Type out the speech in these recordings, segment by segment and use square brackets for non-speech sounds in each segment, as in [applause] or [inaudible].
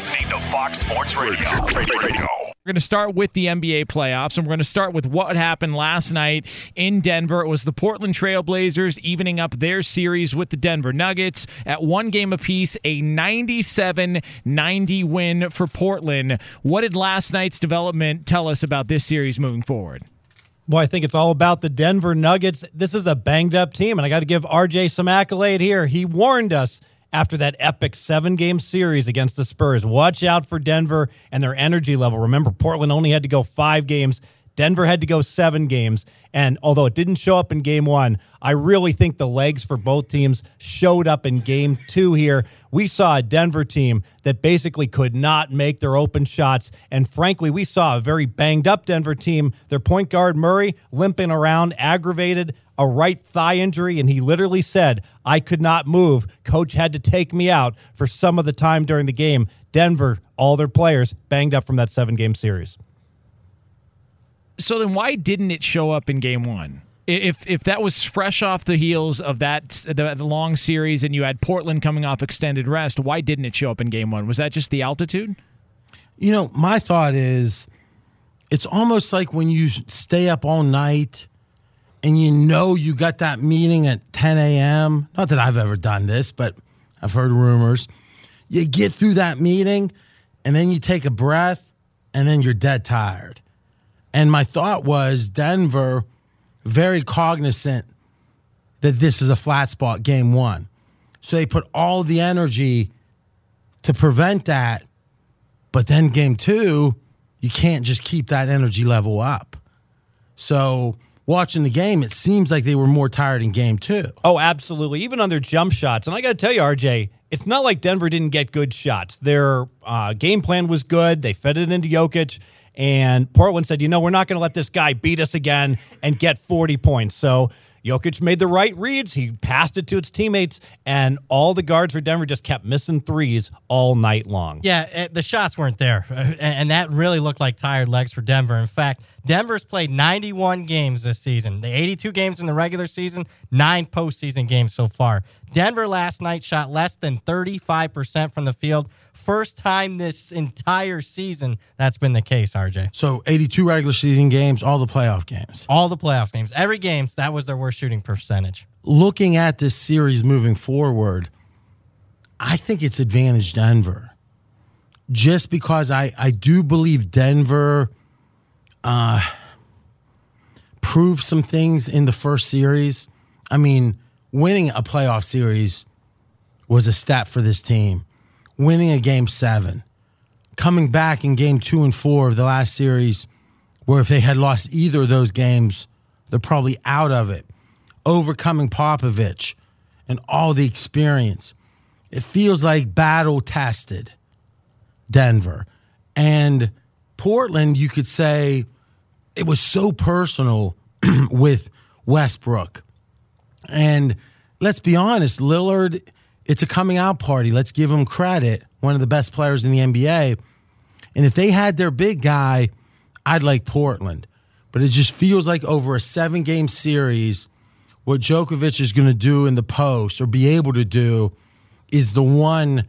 You're listening to Fox Sports Radio. Radio. We're going to start with the NBA playoffs, and we're going to start with what happened last night in Denver. It was the Portland Trailblazers evening up their series with the Denver Nuggets at one game apiece, a 97 90 win for Portland. What did last night's development tell us about this series moving forward? Well, I think it's all about the Denver Nuggets. This is a banged up team, and I got to give RJ some accolade here. He warned us after that epic seven game series against the Spurs. Watch out for Denver and their energy level. Remember, Portland only had to go five games. Denver had to go seven games. And although it didn't show up in game one, I really think the legs for both teams showed up in game two here. We saw a Denver team that basically could not make their open shots. And frankly, we saw a very banged up Denver team. Their point guard, Murray, limping around, aggravated a right thigh injury, and he literally said, I could not move. Coach had to take me out for some of the time during the game. Denver, all their players banged up from that seven game series. So then, why didn't it show up in game one? If if that was fresh off the heels of that the, the long series, and you had Portland coming off extended rest, why didn't it show up in game one? Was that just the altitude? You know, my thought is, it's almost like when you stay up all night and you know you got that meeting at 10 a.m. Not that I've ever done this, but I've heard rumors. You get through that meeting and then you take a breath and then you're dead tired. And my thought was Denver, very cognizant that this is a flat spot game one. So they put all the energy to prevent that. But then game two, you can't just keep that energy level up. So watching the game, it seems like they were more tired in game two. Oh, absolutely. Even on their jump shots. And I got to tell you, RJ, it's not like Denver didn't get good shots. Their uh, game plan was good. They fed it into Jokic. And Portland said, you know, we're not going to let this guy beat us again and get 40 points. So Jokic made the right reads. He passed it to its teammates, and all the guards for Denver just kept missing threes all night long. Yeah, eh, the shots weren't there, [laughs] and that really looked like tired legs for Denver. In fact, Denver's played 91 games this season. The 82 games in the regular season, nine postseason games so far. Denver last night shot less than 35% from the field. First time this entire season that's been the case, RJ. So 82 regular season games, all the playoff games. All the playoff games. Every game, that was their worst shooting percentage. Looking at this series moving forward, I think it's advantage Denver. Just because I, I do believe Denver uh, proved some things in the first series. I mean, winning a playoff series was a step for this team. winning a game seven, coming back in game two and four of the last series, where if they had lost either of those games, they're probably out of it, overcoming Popovich and all the experience. It feels like battle tested Denver. And Portland, you could say it was so personal [clears throat] with Westbrook. And let's be honest, Lillard, it's a coming out party. Let's give him credit. One of the best players in the NBA. And if they had their big guy, I'd like Portland. But it just feels like over a seven game series, what Jokic is going to do in the post or be able to do is the one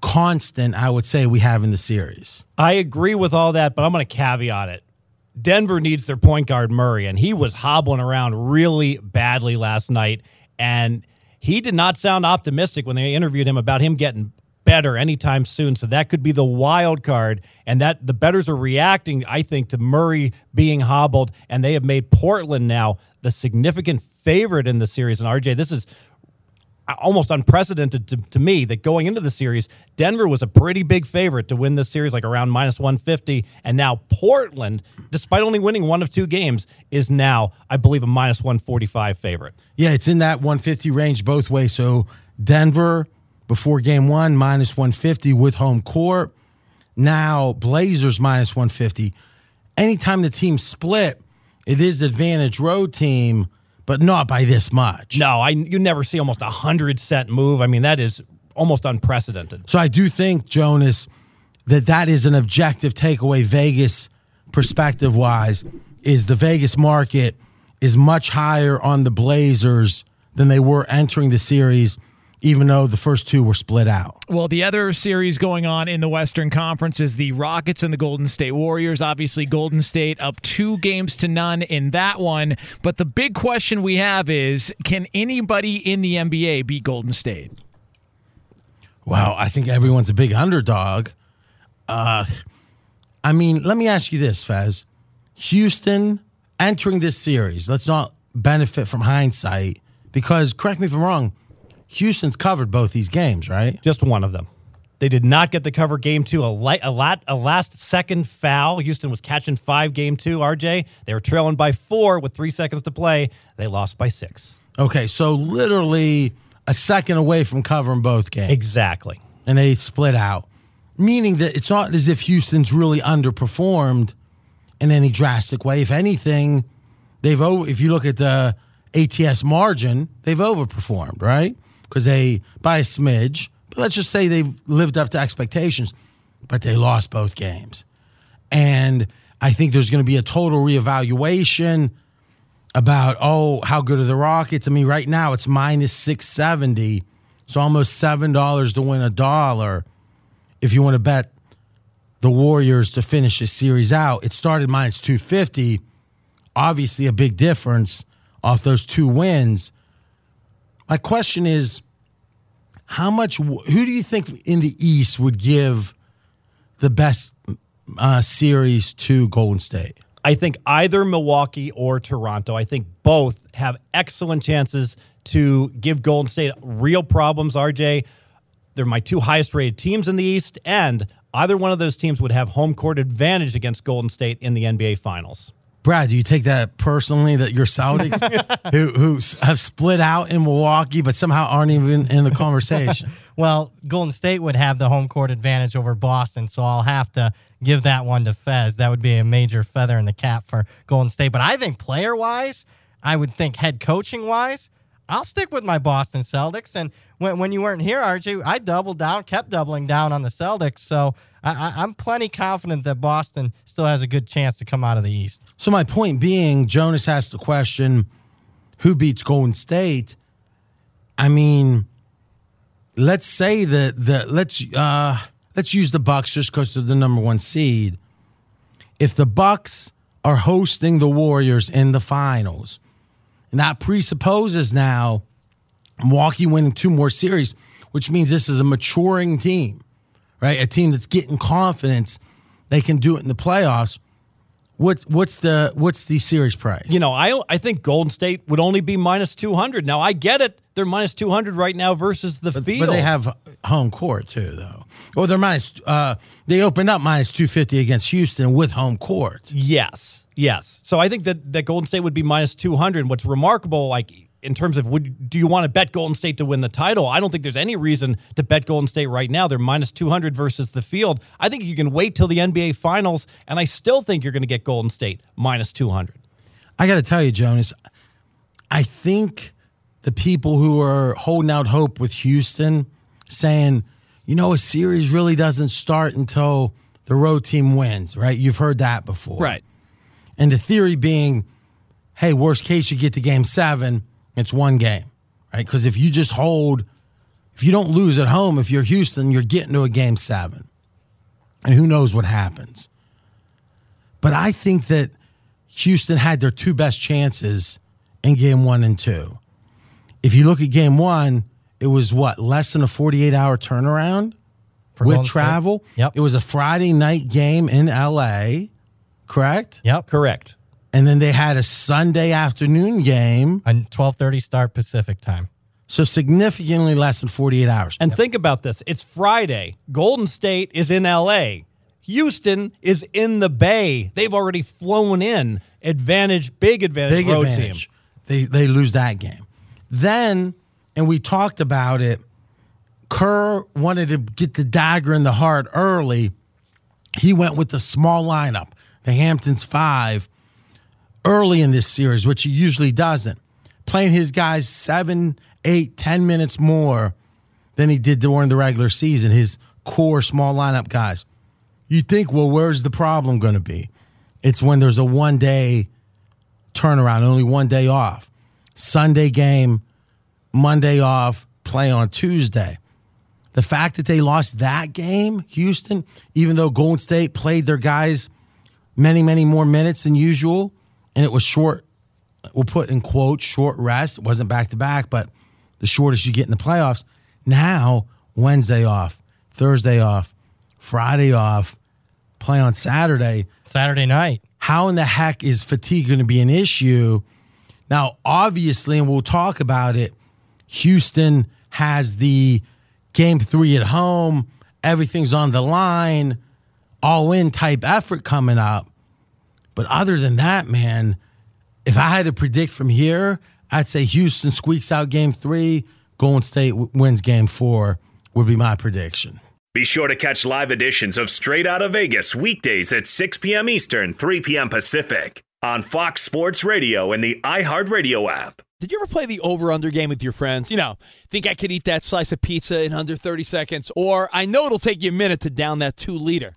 constant I would say we have in the series. I agree with all that, but I'm going to caveat it. Denver needs their point guard Murray, and he was hobbling around really badly last night. And he did not sound optimistic when they interviewed him about him getting better anytime soon. So that could be the wild card. And that the bettors are reacting, I think, to Murray being hobbled, and they have made Portland now the significant favorite in the series. And RJ, this is almost unprecedented to, to me that going into the series, Denver was a pretty big favorite to win this series, like around minus 150. And now Portland, despite only winning one of two games, is now, I believe, a minus 145 favorite. Yeah, it's in that 150 range both ways. So Denver before game one, minus 150 with home court. Now Blazers minus 150. Anytime the team split, it is advantage road team but not by this much. No, I you never see almost a hundred cent move. I mean, that is almost unprecedented. So I do think Jonas that that is an objective takeaway. Vegas perspective wise, is the Vegas market is much higher on the Blazers than they were entering the series even though the first two were split out. Well, the other series going on in the Western Conference is the Rockets and the Golden State Warriors. Obviously, Golden State up two games to none in that one. But the big question we have is can anybody in the NBA beat Golden State? Wow, I think everyone's a big underdog. Uh, I mean, let me ask you this, Fez. Houston entering this series, let's not benefit from hindsight because, correct me if I'm wrong, Houston's covered both these games, right? Just one of them. They did not get the cover game two. A, light, a, lot, a last second foul. Houston was catching five game two, RJ. They were trailing by four with three seconds to play. They lost by six. Okay, so literally a second away from covering both games. Exactly. And they split out, meaning that it's not as if Houston's really underperformed in any drastic way. If anything, they've over, if you look at the ATS margin, they've overperformed, right? Because they by a smidge. But let's just say they've lived up to expectations, but they lost both games, and I think there's going to be a total reevaluation about oh how good are the Rockets. I mean, right now it's minus six seventy, so almost seven dollars to win a dollar. If you want to bet the Warriors to finish the series out, it started minus two fifty. Obviously, a big difference off those two wins. My question is how much, who do you think in the East would give the best uh, series to Golden State? I think either Milwaukee or Toronto. I think both have excellent chances to give Golden State real problems, RJ. They're my two highest rated teams in the East, and either one of those teams would have home court advantage against Golden State in the NBA Finals. Brad, do you take that personally that your Celtics, [laughs] who, who have split out in Milwaukee, but somehow aren't even in the conversation? [laughs] well, Golden State would have the home court advantage over Boston, so I'll have to give that one to Fez. That would be a major feather in the cap for Golden State. But I think player wise, I would think head coaching wise, I'll stick with my Boston Celtics. And when, when you weren't here, RJ, I doubled down, kept doubling down on the Celtics. So I, am plenty confident that Boston still has a good chance to come out of the East. So my point being, Jonas asked the question, who beats Golden State? I mean, let's say that the let's uh, let's use the Bucks just because they're the number one seed. If the Bucks are hosting the Warriors in the finals, and that presupposes now Milwaukee winning two more series, which means this is a maturing team right? A team that's getting confidence they can do it in the playoffs. What what's the what's the series price? You know, I I think Golden State would only be minus 200. Now, I get it. They're minus 200 right now versus the but, field. but they have home court too, though. Or they're minus. Uh, they opened up minus two fifty against Houston with home court. Yes, yes. So I think that that Golden State would be minus 200. What's remarkable, like in terms of would do you want to bet Golden State to win the title? I don't think there's any reason to bet Golden State right now. They're minus 200 versus the field. I think you can wait till the NBA Finals, and I still think you're going to get Golden State minus 200. I got to tell you, Jonas, I think the people who are holding out hope with Houston, saying, you know, a series really doesn't start until the road team wins, right? You've heard that before. Right. And the theory being, hey, worst case, you get to game seven, it's one game, right? Because if you just hold, if you don't lose at home, if you're Houston, you're getting to a game seven. And who knows what happens. But I think that Houston had their two best chances in game one and two. If you look at game one, it was what, less than a 48 hour turnaround For with Golden State. travel? Yep. It was a Friday night game in LA, correct? Yep. Correct. And then they had a Sunday afternoon game. A 12:30 start Pacific time. So significantly less than 48 hours. And think about this it's Friday. Golden State is in LA. Houston is in the Bay. They've already flown in. Advantage, big advantage, Big road advantage. team. They they lose that game. Then, and we talked about it. Kerr wanted to get the dagger in the heart early. He went with the small lineup, the Hamptons five, early in this series, which he usually doesn't. Playing his guys seven, eight, ten minutes more than he did during the regular season. His core small lineup guys. You think, well, where's the problem going to be? It's when there's a one day turnaround, only one day off. Sunday game, Monday off, play on Tuesday. The fact that they lost that game, Houston, even though Golden State played their guys many, many more minutes than usual, and it was short, we'll put in quotes, short rest. It wasn't back to back, but the shortest you get in the playoffs. Now, Wednesday off, Thursday off, Friday off, play on Saturday Saturday night. how in the heck is fatigue going to be an issue? Now, obviously, and we'll talk about it, Houston has the game three at home, everything's on the line, all in type effort coming up. But other than that, man, if I had to predict from here, I'd say Houston squeaks out game three, Golden State w- wins game four, would be my prediction. Be sure to catch live editions of Straight Out of Vegas weekdays at 6 p.m. Eastern, 3 p.m. Pacific on Fox Sports Radio and the iHeartRadio app. Did you ever play the over under game with your friends? You know, think I could eat that slice of pizza in under 30 seconds? Or I know it'll take you a minute to down that two liter.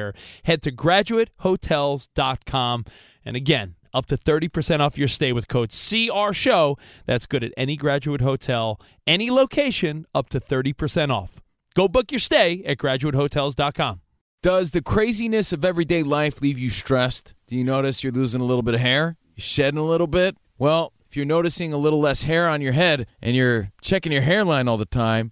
Head to graduatehotels.com. And again, up to 30% off your stay with code CR Show. That's good at any graduate hotel, any location, up to 30% off. Go book your stay at graduatehotels.com. Does the craziness of everyday life leave you stressed? Do you notice you're losing a little bit of hair? You're shedding a little bit? Well, if you're noticing a little less hair on your head and you're checking your hairline all the time,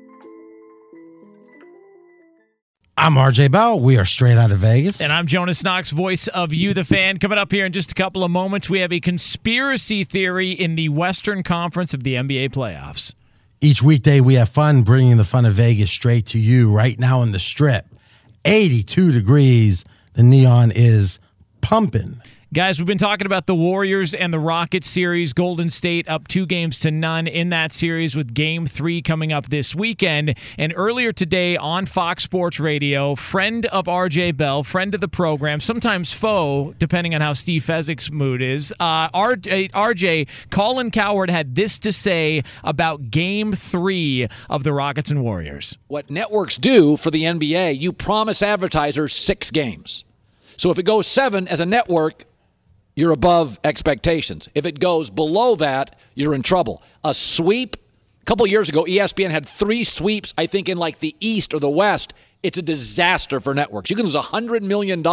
I'm RJ Bell. We are straight out of Vegas. And I'm Jonas Knox, voice of You, the fan. Coming up here in just a couple of moments, we have a conspiracy theory in the Western Conference of the NBA playoffs. Each weekday, we have fun bringing the fun of Vegas straight to you right now in the strip. 82 degrees. The neon is pumping. Guys, we've been talking about the Warriors and the Rockets series. Golden State up two games to none in that series with game three coming up this weekend. And earlier today on Fox Sports Radio, friend of RJ Bell, friend of the program, sometimes foe, depending on how Steve Fezzik's mood is, uh, RJ, RJ, Colin Cowherd had this to say about game three of the Rockets and Warriors. What networks do for the NBA, you promise advertisers six games. So if it goes seven as a network, you're above expectations. If it goes below that, you're in trouble. A sweep, a couple years ago, ESPN had three sweeps, I think, in like the East or the West. It's a disaster for networks. You can lose $100 million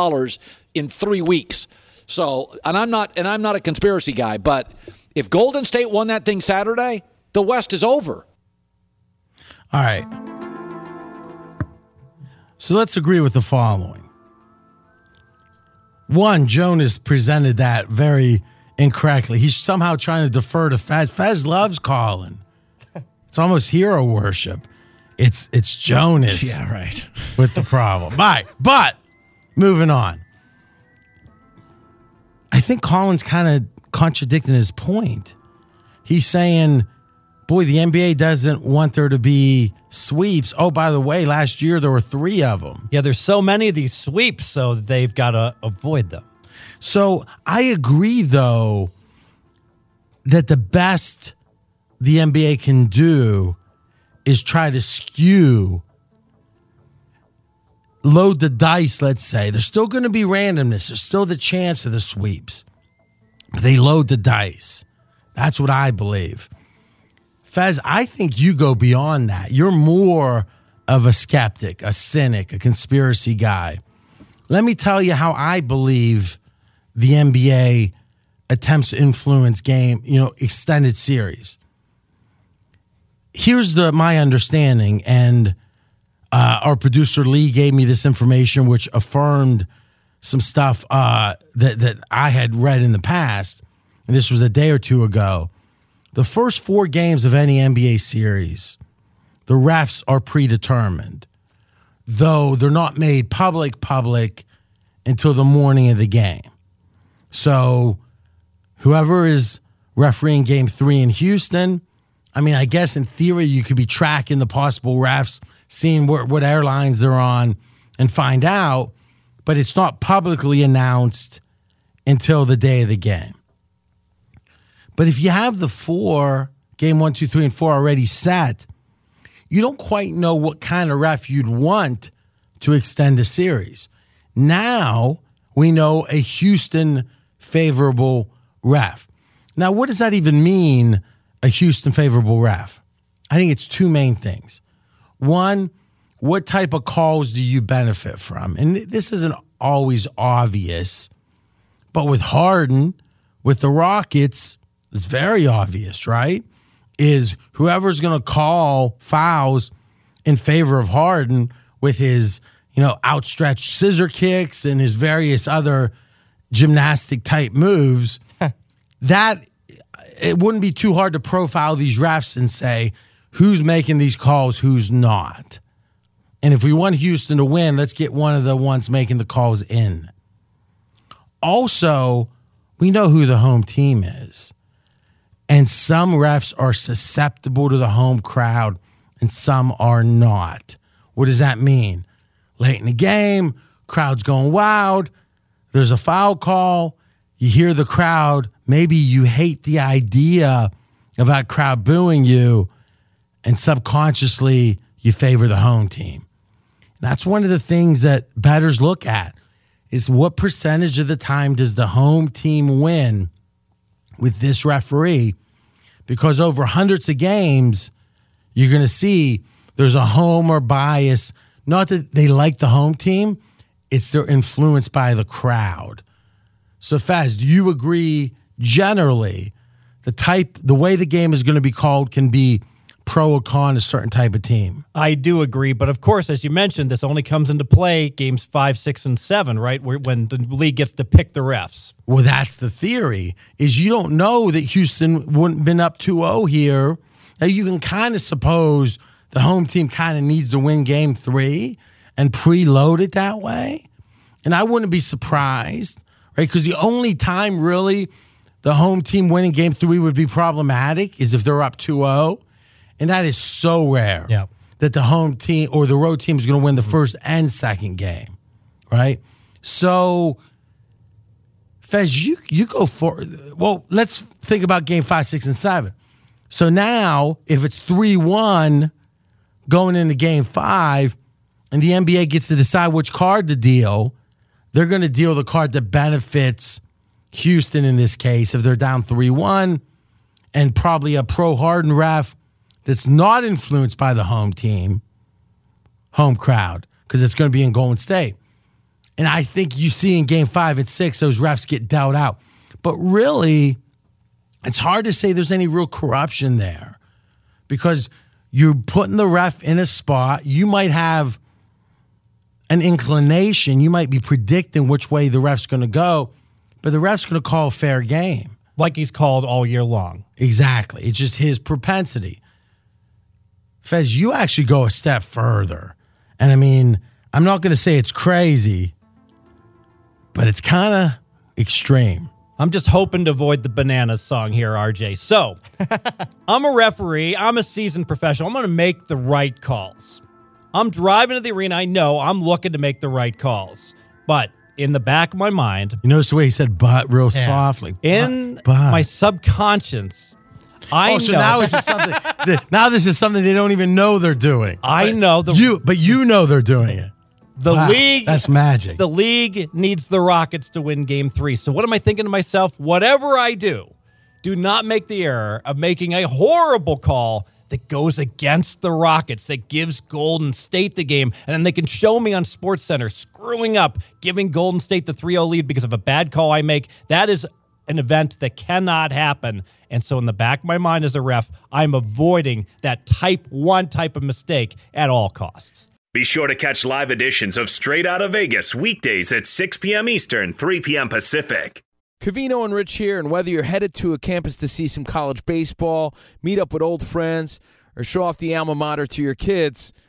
in three weeks. So, and I'm not, and I'm not a conspiracy guy, but if Golden State won that thing Saturday, the West is over. All right. So let's agree with the following. One, Jonas presented that very incorrectly. He's somehow trying to defer to Fez. Fez loves Colin. It's almost hero worship. It's it's Jonas Yeah, right. with the problem. [laughs] Bye. But moving on. I think Colin's kind of contradicting his point. He's saying, boy, the NBA doesn't want there to be sweeps. Oh, by the way, last year there were three of them. Yeah, there's so many of these sweeps, so they've got to avoid them. So I agree, though, that the best the NBA can do is try to skew, load the dice, let's say. There's still going to be randomness, there's still the chance of the sweeps. But they load the dice. That's what I believe. Fez, I think you go beyond that. You're more of a skeptic, a cynic, a conspiracy guy. Let me tell you how I believe the NBA attempts to influence game, you know, extended series. Here's the my understanding, and uh, our producer Lee gave me this information, which affirmed some stuff uh, that that I had read in the past. And this was a day or two ago. The first four games of any NBA series, the refs are predetermined. though they're not made public public until the morning of the game. So whoever is refereeing game three in Houston, I mean, I guess in theory you could be tracking the possible refs, seeing what, what airlines they're on, and find out, but it's not publicly announced until the day of the game. But if you have the four, game one, two, three, and four already set, you don't quite know what kind of ref you'd want to extend the series. Now we know a Houston favorable ref. Now, what does that even mean, a Houston favorable ref? I think it's two main things. One, what type of calls do you benefit from? And this isn't always obvious, but with Harden, with the Rockets, it's very obvious, right? Is whoever's going to call fouls in favor of Harden with his, you know, outstretched scissor kicks and his various other gymnastic type moves, that it wouldn't be too hard to profile these refs and say who's making these calls, who's not. And if we want Houston to win, let's get one of the ones making the calls in. Also, we know who the home team is. And some refs are susceptible to the home crowd and some are not. What does that mean? Late in the game, crowd's going wild, there's a foul call, you hear the crowd, maybe you hate the idea of that crowd booing you, and subconsciously you favor the home team. That's one of the things that bettors look at is what percentage of the time does the home team win with this referee? Because over hundreds of games, you're going to see there's a home or bias. Not that they like the home team, it's they're influenced by the crowd. So, Faz, do you agree generally the type, the way the game is going to be called can be pro or con a certain type of team? I do agree, but of course, as you mentioned, this only comes into play games five, six, and seven, right? Where, when the league gets to pick the refs. Well, that's the theory. Is you don't know that Houston wouldn't been up 2-0 here. Now you can kind of suppose the home team kind of needs to win game three and preload it that way. And I wouldn't be surprised, right? Because the only time really the home team winning game three would be problematic is if they're up 2-0. And that is so rare Yeah. that the home team or the road team is going to win the mm-hmm. first and second game, right? So, Fez, you you go for well. Let's think about game five, six, and seven. So now, if it's three one going into game five, and the NBA gets to decide which card to deal, they're going to deal the card that benefits Houston in this case if they're down three one, and probably a pro Harden ref that's not influenced by the home team, home crowd, because it's going to be in Golden State. And I think you see in game five and six, those refs get dealt out. But really, it's hard to say there's any real corruption there because you're putting the ref in a spot. You might have an inclination, you might be predicting which way the ref's going to go, but the ref's going to call a fair game. Like he's called all year long. Exactly. It's just his propensity. Fez, you actually go a step further. And I mean, I'm not going to say it's crazy, but it's kind of extreme. I'm just hoping to avoid the bananas song here, RJ. So, [laughs] I'm a referee. I'm a seasoned professional. I'm going to make the right calls. I'm driving to the arena. I know I'm looking to make the right calls. But in the back of my mind, You notice the way he said but real Yeah. softly. in But- but. my subconscious, I oh, know. now this is something. th- now this is something they don't even know they're doing. I But know the you, but you know they're doing it. the Wow, league That's magic. The league needs the Rockets to win game three. So, what am I thinking to myself? Whatever I do, do not make the error of making a horrible call that goes against the Rockets, that gives Golden State the game. And then they can show me on Sports Center screwing up, giving Golden State the 3 0 lead because of a bad call I make. That is an event that cannot happen. And so, in the back of my mind as a ref, I'm avoiding that type one type of mistake at all costs. Be sure to catch live editions of Straight Out of Vegas weekdays at 6 p.m. Eastern, 3 p.m. Pacific. Cavino and Rich here, and whether you're headed to a campus to see some college baseball, meet up with old friends, or show off the alma mater to your kids,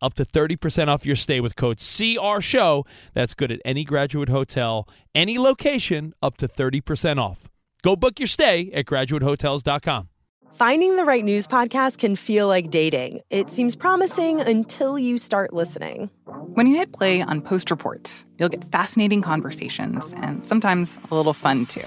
up to 30% off your stay with code CR Show. That's good at any graduate hotel, any location, up to 30% off. Go book your stay at graduatehotels.com. Finding the right news podcast can feel like dating. It seems promising until you start listening. When you hit play on Post Reports, you'll get fascinating conversations and sometimes a little fun too.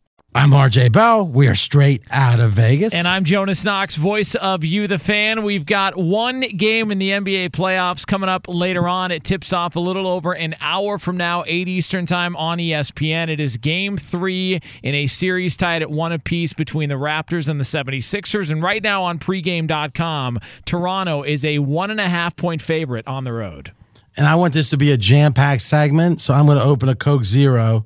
I'm RJ Bell. We are straight out of Vegas. And I'm Jonas Knox, voice of You, the fan. We've got one game in the NBA playoffs coming up later on. It tips off a little over an hour from now, 8 Eastern Time on ESPN. It is game three in a series tied at one apiece between the Raptors and the 76ers. And right now on pregame.com, Toronto is a one and a half point favorite on the road. And I want this to be a jam packed segment, so I'm going to open a Coke Zero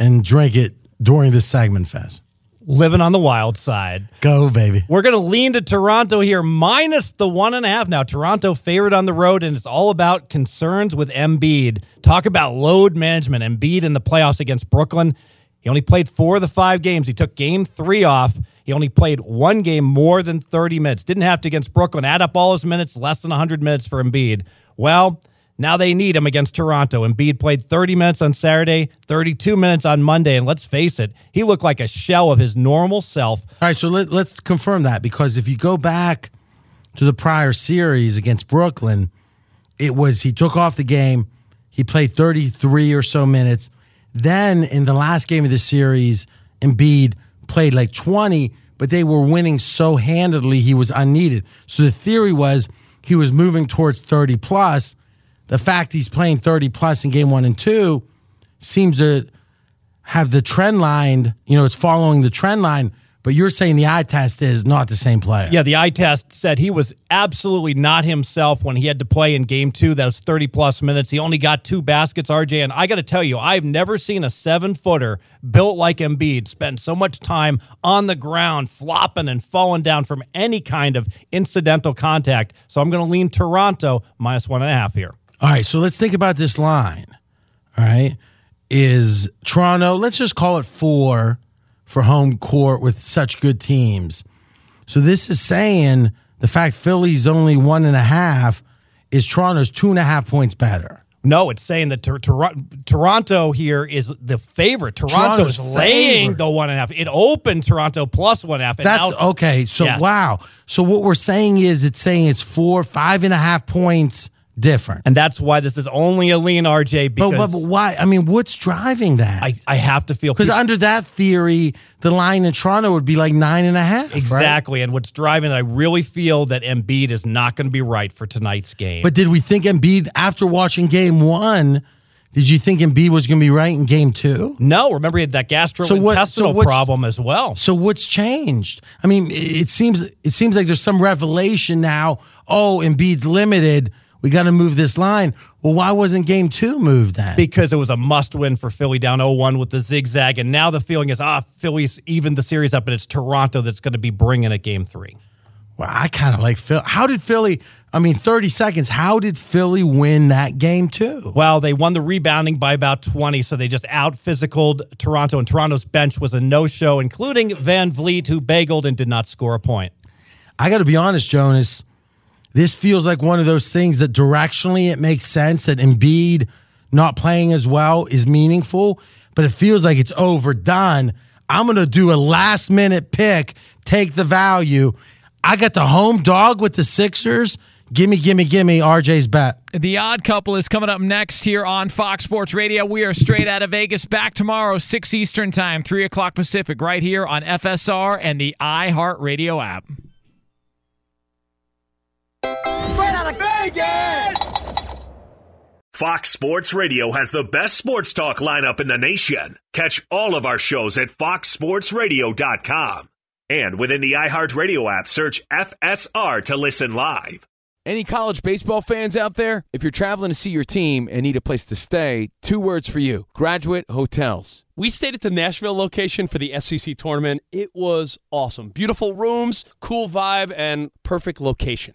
and drink it during this segment, Fez. Living on the wild side. Go, baby. We're going to lean to Toronto here, minus the one and a half. Now, Toronto favored on the road, and it's all about concerns with Embiid. Talk about load management. Embiid in the playoffs against Brooklyn. He only played four of the five games. He took game three off. He only played one game more than 30 minutes. Didn't have to against Brooklyn. Add up all his minutes, less than 100 minutes for Embiid. Well, now they need him against Toronto. Embiid played 30 minutes on Saturday, 32 minutes on Monday, and let's face it, he looked like a shell of his normal self. All right, so let, let's confirm that because if you go back to the prior series against Brooklyn, it was he took off the game, he played 33 or so minutes. Then in the last game of the series, Embiid played like 20, but they were winning so handedly he was unneeded. So the theory was he was moving towards 30 plus the fact he's playing 30 plus in game one and two seems to have the trend line, you know, it's following the trend line, but you're saying the eye test is not the same player. Yeah, the eye test said he was absolutely not himself when he had to play in game two. That was 30 plus minutes. He only got two baskets, RJ. And I got to tell you, I've never seen a seven footer built like Embiid spend so much time on the ground, flopping and falling down from any kind of incidental contact. So I'm going to lean Toronto minus one and a half here. All right, so let's think about this line. All right, is Toronto? Let's just call it four for home court with such good teams. So this is saying the fact Philly's only one and a half is Toronto's two and a half points better. No, it's saying that Tor- Tor- Toronto here is the favorite. Toronto Toronto's is laying favorite. the one and a half. It opened Toronto plus one and a half. and That's now- okay. So Yes. wow. So what we're saying is it's saying it's four, five and a half points different. And that's why this is only a lean, RJ, But, because but, but why? I mean, what's driving that? I, I have to feel Because under that theory, the line in Toronto would be like nine and a half. right? Exactly. And what's driving it, I really feel that Embiid is not going to be right for tonight's game. But did we think Embiid after watching game one? Did you think Embiid was going to be right in game two? no, remember he had that gastrointestinal what's- problem as well. So what's changed? I mean, it it seems it seems like there's some revelation now. Oh, Embiid's limited. We got to move this line. Well, why wasn't game two moved then? Because it was a must win for Philly down 0 1 with the zigzag. And now the feeling is, ah, Philly's even the series up, and it's Toronto that's going to be bringing it game three. Well, I kind of like Philly. How did Philly? I mean, 30 seconds. How did Philly win that game too? Well, they won the rebounding by about 20, so they just out physicaled Toronto, and Toronto's bench was a no show, including VanVleet, who bageled and did not score a point. I got to be honest, Jonas. This feels like one of those things that directionally it makes sense that Embiid not playing as well is meaningful, but it feels like it's overdone. I'm going to do a last minute pick, take the value. I got the home dog with the Sixers. Gimme, gimme, gimme RJ's bet. The Odd Couple is coming up next here on Fox Sports Radio. We are straight out of Vegas. Back tomorrow, 6 Eastern Time, 3 o'clock Pacific, right here on FSR and the iHeartRadio app. Fox Sports Radio has the best sports talk lineup in the nation. Catch all of our shows at foxsportsradio.com. And within the iHeartRadio app, search FSR to listen live. Any college baseball fans out there? If you're traveling to see your team and need a place to stay, two words for you Graduate Hotels. We stayed at the Nashville location for the SEC tournament. It was awesome. Beautiful rooms, cool vibe, and perfect location.